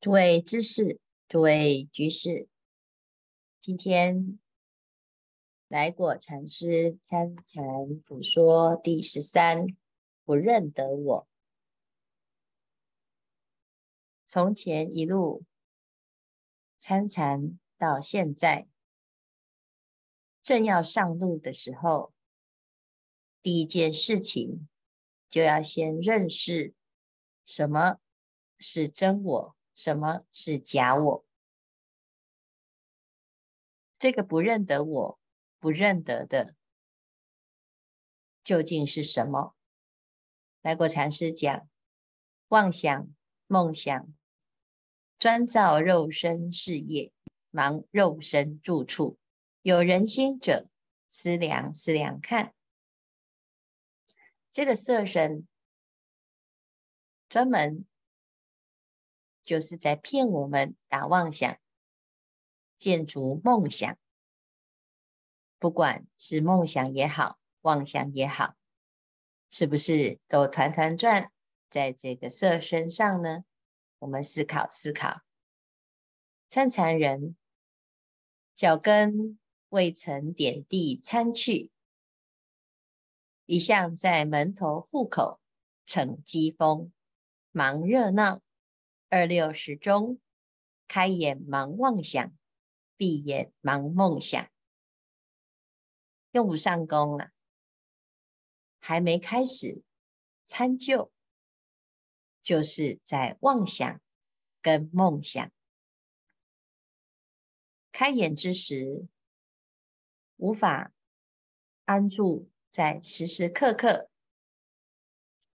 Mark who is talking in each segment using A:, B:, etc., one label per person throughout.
A: 诸位知识，诸位居士，今天来果禅师参禅普说第十三，不认得我。从前一路参禅到现在，正要上路的时候，第一件事情就要先认识什么是真我。什么是假我？这个不认得我，不认得的究竟是什么？来果禅师讲：妄想、梦想，专造肉身事业，忙肉身住处。有人心者，思量思量看，这个色身专门。就是在骗我们打妄想，建筑梦想。不管是梦想也好，妄想也好，是不是都团团转在这个色身上呢？我们思考思考。参禅人脚跟未曾点地参去，一向在门头户口逞机锋，忙热闹。二六时钟，开眼忙妄想，闭眼忙梦想，用不上功啊！还没开始参究，就是在妄想跟梦想。开眼之时，无法安住在时时刻刻；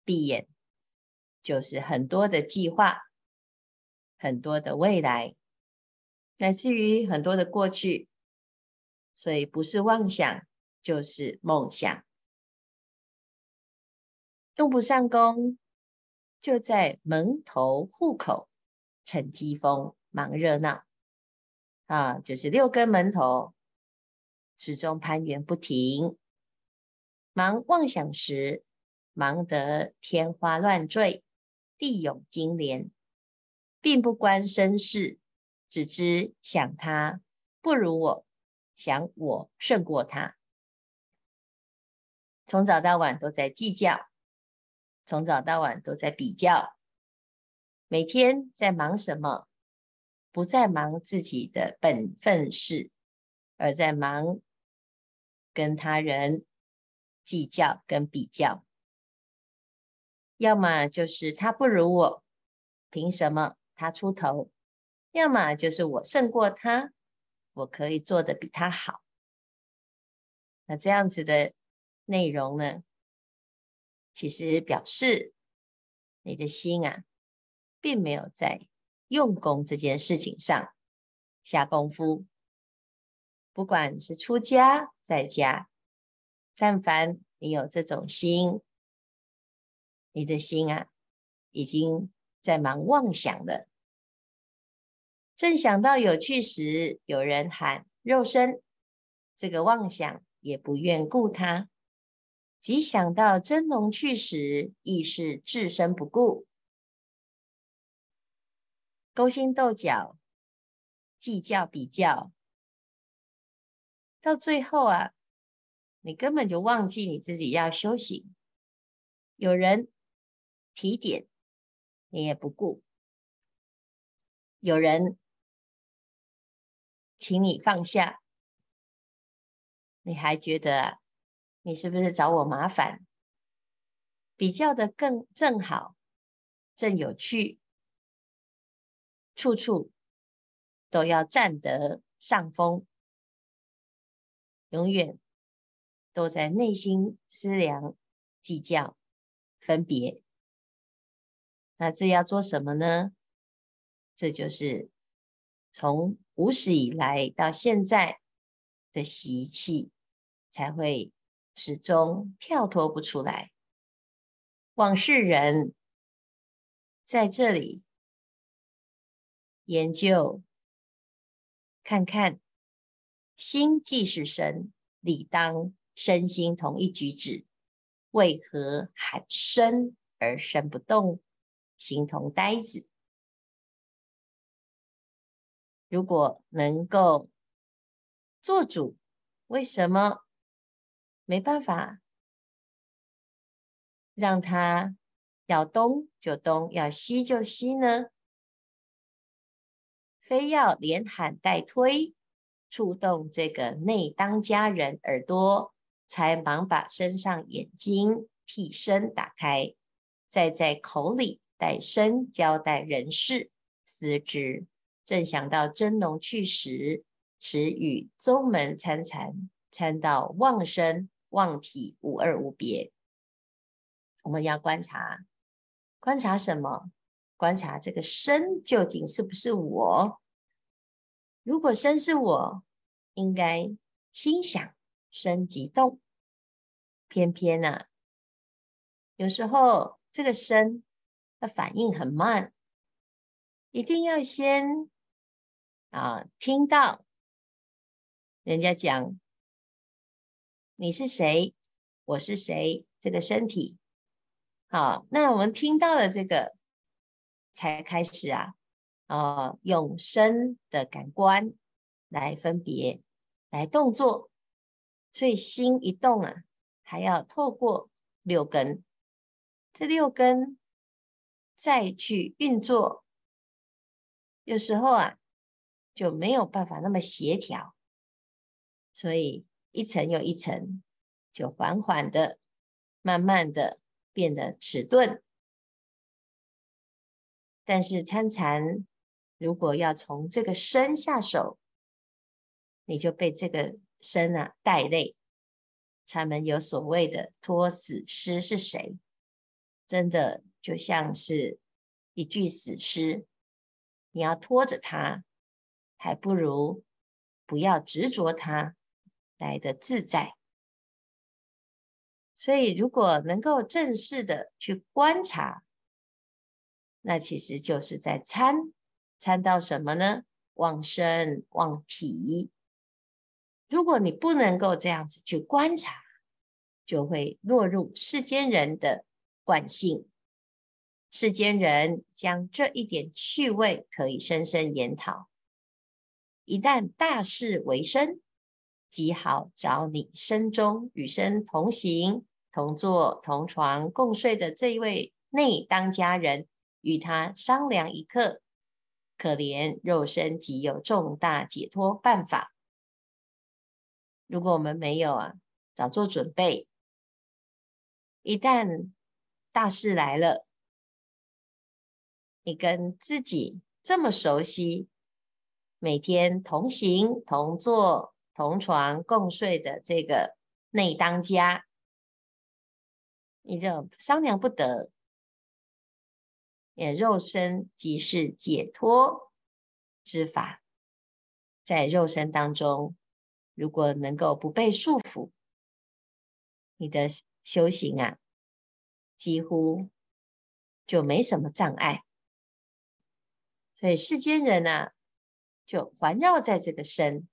A: 闭眼，就是很多的计划。很多的未来，乃至于很多的过去，所以不是妄想就是梦想，用不上功，就在门头户口逞机锋，忙热闹。啊，就是六根门头始终攀援不停，忙妄想时，忙得天花乱坠，地涌金莲。并不关身事，只知想他不如我，想我胜过他。从早到晚都在计较，从早到晚都在比较，每天在忙什么？不再忙自己的本分事，而在忙跟他人计较跟比较。要么就是他不如我，凭什么？他出头，要么就是我胜过他，我可以做得比他好。那这样子的内容呢，其实表示你的心啊，并没有在用功这件事情上下功夫。不管是出家在家，但凡你有这种心，你的心啊，已经在忙妄想了。正想到有趣时，有人喊肉身，这个妄想也不愿顾他；即想到真龙去时，亦是置身不顾，勾心斗角，计较比较，到最后啊，你根本就忘记你自己要修行。有人提点，你也不顾；有人。请你放下，你还觉得你是不是找我麻烦？比较的更正好，正有趣，处处都要占得上风，永远都在内心思量、计较、分别。那这要做什么呢？这就是从。无始以来到现在的习气，才会始终跳脱不出来。往世人在这里研究，看看心既是身，理当身心同一举止，为何喊身而身不动，形同呆子？如果能够做主，为什么没办法让他要东就东，要西就西呢？非要连喊带推，触动这个内当家人耳朵，才忙把身上眼睛替身打开，再在口里带身交代人事思之。正想到真龙去时，时与宗门参禅，参到妄身妄体无二无别。我们要观察，观察什么？观察这个身究竟是不是我？如果身是我，应该心想身即动。偏偏呢、啊，有时候这个身的反应很慢，一定要先啊听到人家讲你是谁，我是谁，这个身体。好，那我们听到了这个，才开始啊。啊，用身的感官来分别，来动作，所以心一动啊，还要透过六根，这六根再去运作，有时候啊就没有办法那么协调，所以一层又一层，就缓缓的、慢慢的变得迟钝，但是参禅。如果要从这个身下手，你就被这个身啊带累。禅门有所谓的托死尸是谁？真的就像是一具死尸，你要拖着它，还不如不要执着它来得自在。所以，如果能够正式的去观察，那其实就是在参。参到什么呢？妄身妄体。如果你不能够这样子去观察，就会落入世间人的惯性。世间人将这一点趣味可以深深研讨。一旦大事为身，极好找你身中与身同行、同坐、同床共睡的这一位内当家人，与他商量一刻。可怜肉身即有重大解脱办法。如果我们没有啊，早做准备，一旦大事来了，你跟自己这么熟悉，每天同行、同坐、同床共睡的这个内当家，你就商量不得。也肉身即是解脱之法，在肉身当中，如果能够不被束缚，你的修行啊，几乎就没什么障碍。所以世间人呢、啊，就环绕在这个身，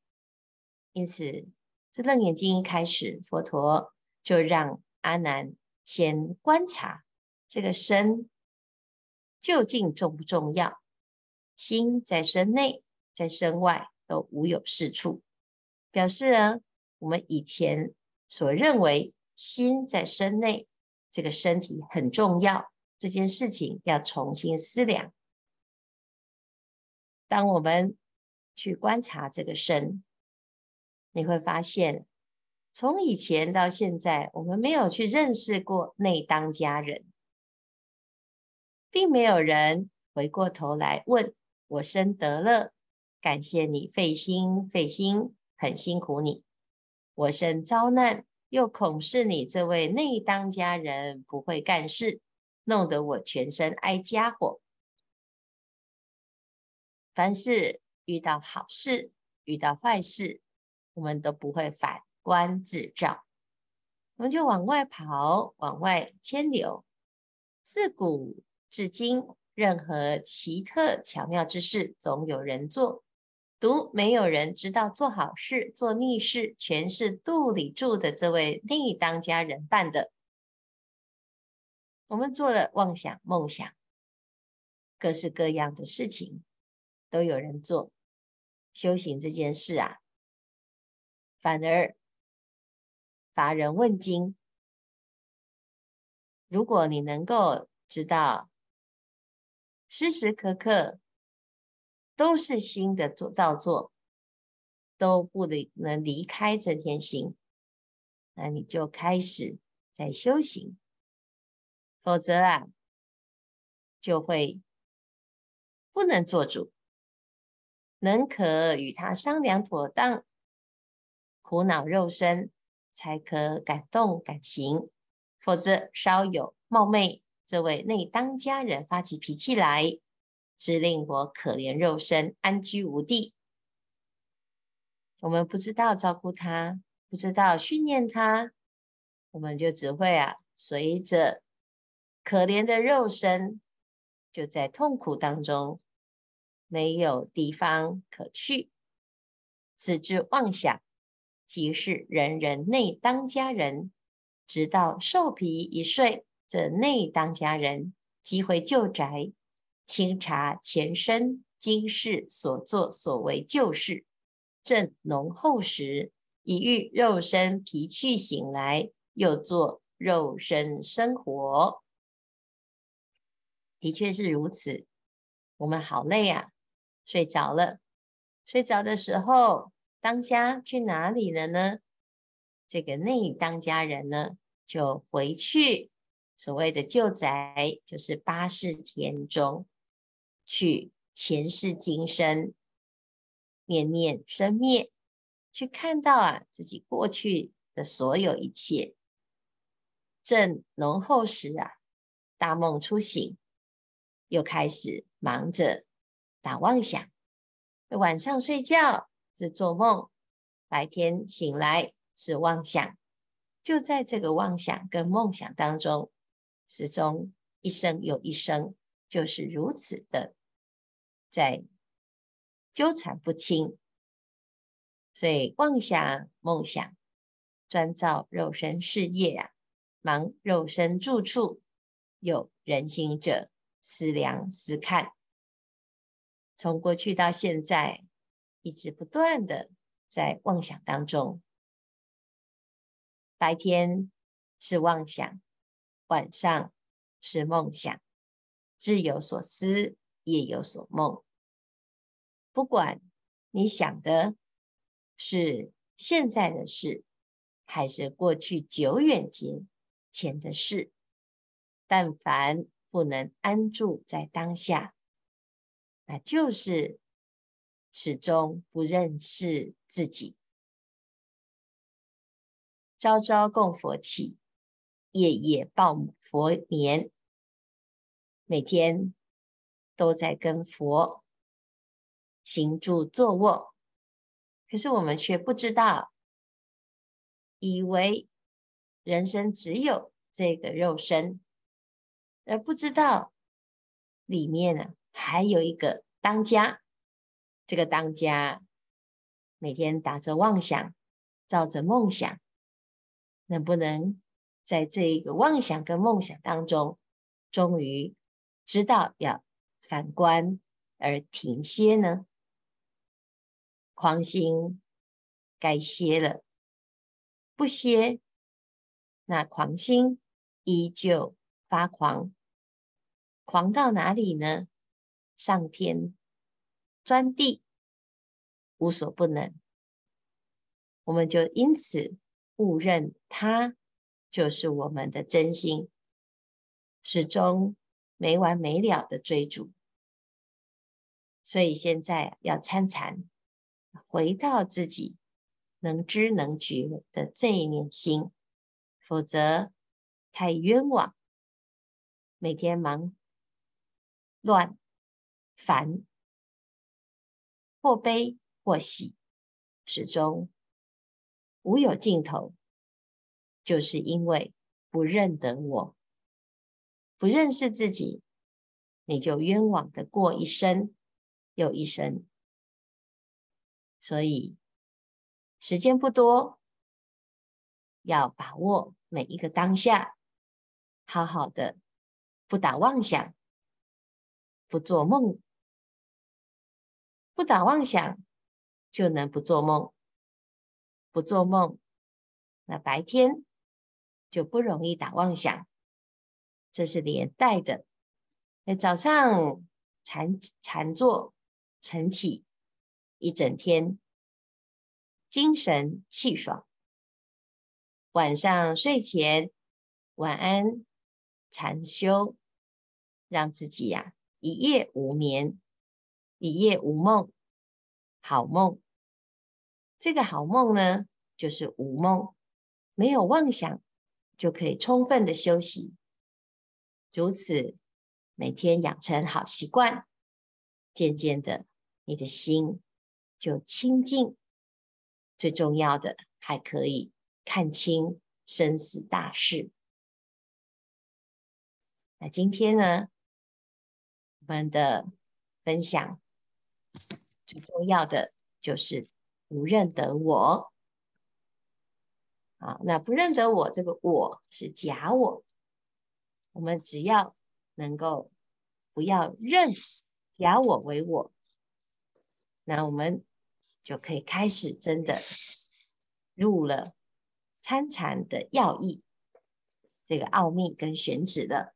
A: 因此这楞严经一开始，佛陀就让阿难先观察这个身。究竟重不重要？心在身内，在身外都无有是处，表示呢，我们以前所认为心在身内，这个身体很重要，这件事情要重新思量。当我们去观察这个身，你会发现，从以前到现在，我们没有去认识过内当家人。并没有人回过头来问我身得了，感谢你费心费心，很辛苦你。我身遭难，又恐是你这位内当家人不会干事，弄得我全身挨家伙。凡事遇到好事，遇到坏事，我们都不会反观自照，我们就往外跑，往外迁流，自古。至今，任何奇特巧妙之事，总有人做，独没有人知道做好事、做逆事，全是肚里住的这位内当家人办的。我们做了妄想、梦想，各式各样的事情都有人做，修行这件事啊，反而乏人问津。如果你能够知道，时时刻刻都是心的做造作，都不能离开这天心，那你就开始在修行。否则啊，就会不能做主。能可与他商量妥当，苦恼肉身才可感动感行，否则稍有冒昧，这位内当家人发起脾气来，只令我可怜肉身安居无地。我们不知道照顾他，不知道训练他，我们就只会啊随着可怜的肉身，就在痛苦当中。没有地方可去，此之妄想，即是人人内当家人。直到寿皮一碎，这内当家人即回旧宅，清查前生今世所作所为旧事。正浓厚时，已遇肉身疲去醒来，又做肉身生活。的确是如此，我们好累啊。睡着了，睡着的时候，当家去哪里了呢？这个内当家人呢，就回去所谓的旧宅，就是八识田中，去前世今生念念生灭，去看到啊自己过去的所有一切。正浓厚时啊，大梦初醒，又开始忙着。打妄想，晚上睡觉是做梦，白天醒来是妄想，就在这个妄想跟梦想当中，始终一生又一生，就是如此的在纠缠不清。所以妄想、梦想，专造肉身事业啊，忙肉身住处，有人心者，思量思看。从过去到现在，一直不断的在妄想当中。白天是妄想，晚上是梦想，日有所思，夜有所梦。不管你想的是现在的事，还是过去久远劫前的事，但凡不能安住在当下。那就是始终不认识自己，朝朝供佛起，夜夜抱佛眠，每天都在跟佛行住坐卧，可是我们却不知道，以为人生只有这个肉身，而不知道里面呢。还有一个当家，这个当家每天打着妄想，造着梦想，能不能在这一个妄想跟梦想当中，终于知道要反观而停歇呢？狂心该歇了，不歇，那狂心依旧发狂，狂到哪里呢？上天钻地，无所不能，我们就因此误认他就是我们的真心，始终没完没了的追逐。所以现在要参禅，回到自己能知能觉的这一念心，否则太冤枉，每天忙乱。烦，或悲或喜，始终无有尽头，就是因为不认得我，不认识自己，你就冤枉的过一生又一生。所以时间不多，要把握每一个当下，好好的，不打妄想，不做梦。不打妄想，就能不做梦，不做梦，那白天就不容易打妄想，这是连带的。那早上禅禅坐晨起，一整天精神气爽；晚上睡前晚安禅修，让自己呀、一夜无眠，一夜无梦。好梦，这个好梦呢，就是无梦，没有妄想，就可以充分的休息。如此，每天养成好习惯，渐渐的，你的心就清净。最重要的，还可以看清生死大事。那今天呢，我们的分享。最重要的就是不认得我，啊，那不认得我这个我是假我，我们只要能够不要认假我为我，那我们就可以开始真的入了参禅的要义，这个奥秘跟选址了。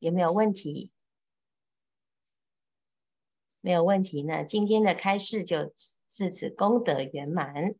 A: 有没有问题？没有问题呢。今天的开示就至此功德圆满。